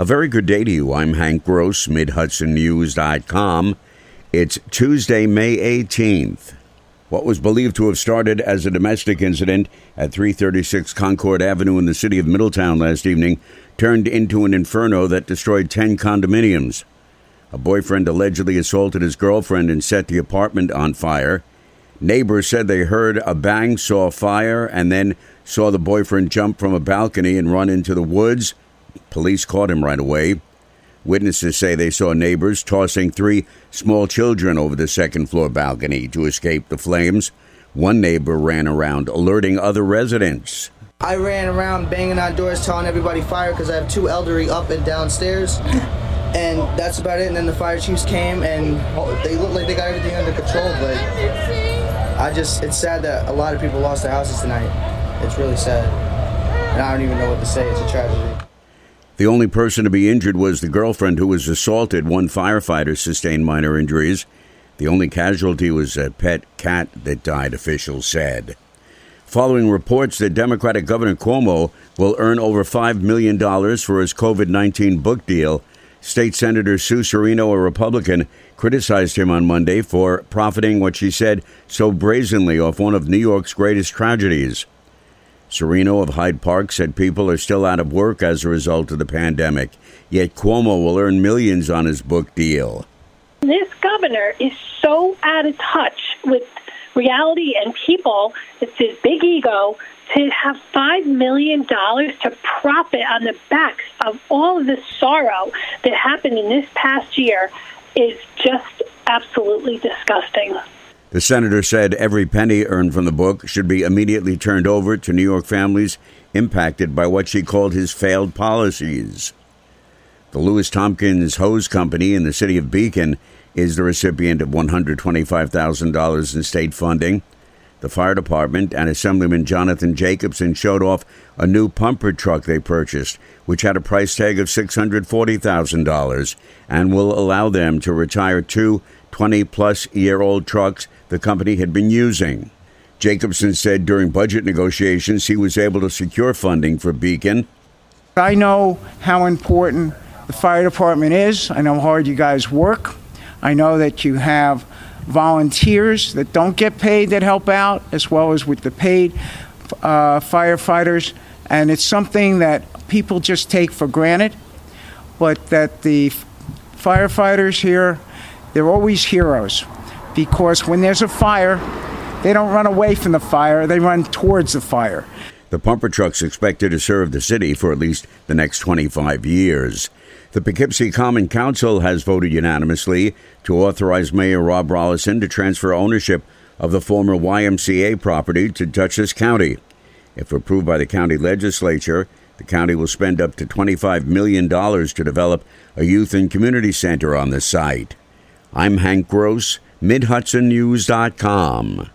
A very good day to you. I'm Hank Gross, MidHudsonNews.com. It's Tuesday, May 18th. What was believed to have started as a domestic incident at 336 Concord Avenue in the city of Middletown last evening turned into an inferno that destroyed 10 condominiums. A boyfriend allegedly assaulted his girlfriend and set the apartment on fire. Neighbors said they heard a bang, saw fire, and then saw the boyfriend jump from a balcony and run into the woods. Police caught him right away. Witnesses say they saw neighbors tossing three small children over the second floor balcony to escape the flames. One neighbor ran around alerting other residents. I ran around banging on doors telling everybody fire because I have two elderly up and downstairs. And that's about it. And then the fire chiefs came and they look like they got everything under control. But I just, it's sad that a lot of people lost their houses tonight. It's really sad. And I don't even know what to say. It's a tragedy. The only person to be injured was the girlfriend who was assaulted. One firefighter sustained minor injuries. The only casualty was a pet cat that died, officials said. Following reports that Democratic Governor Cuomo will earn over $5 million for his COVID 19 book deal, State Senator Sue Serino, a Republican, criticized him on Monday for profiting what she said so brazenly off one of New York's greatest tragedies. Serino of Hyde Park said people are still out of work as a result of the pandemic, yet Cuomo will earn millions on his book deal. This governor is so out of touch with reality and people, it's his big ego, to have $5 million to profit on the backs of all of this sorrow that happened in this past year is just absolutely disgusting. The senator said every penny earned from the book should be immediately turned over to New York families impacted by what she called his failed policies. The Lewis Tompkins Hose Company in the city of Beacon is the recipient of $125,000 in state funding. The fire department and Assemblyman Jonathan Jacobson showed off a new pumper truck they purchased, which had a price tag of $640,000 and will allow them to retire two 20 plus year old trucks the company had been using. Jacobson said during budget negotiations he was able to secure funding for Beacon. I know how important the fire department is. I know how hard you guys work. I know that you have volunteers that don't get paid that help out, as well as with the paid uh, firefighters. And it's something that people just take for granted, but that the firefighters here, they're always heroes because when there's a fire, they don't run away from the fire, they run towards the fire. The pumper truck's expected to serve the city for at least the next 25 years. The Poughkeepsie Common Council has voted unanimously to authorize Mayor Rob Rolison to transfer ownership of the former YMCA property to Dutchess County. If approved by the county legislature, the county will spend up to $25 million to develop a youth and community center on the site. I'm Hank Gross, MidHudsonNews.com.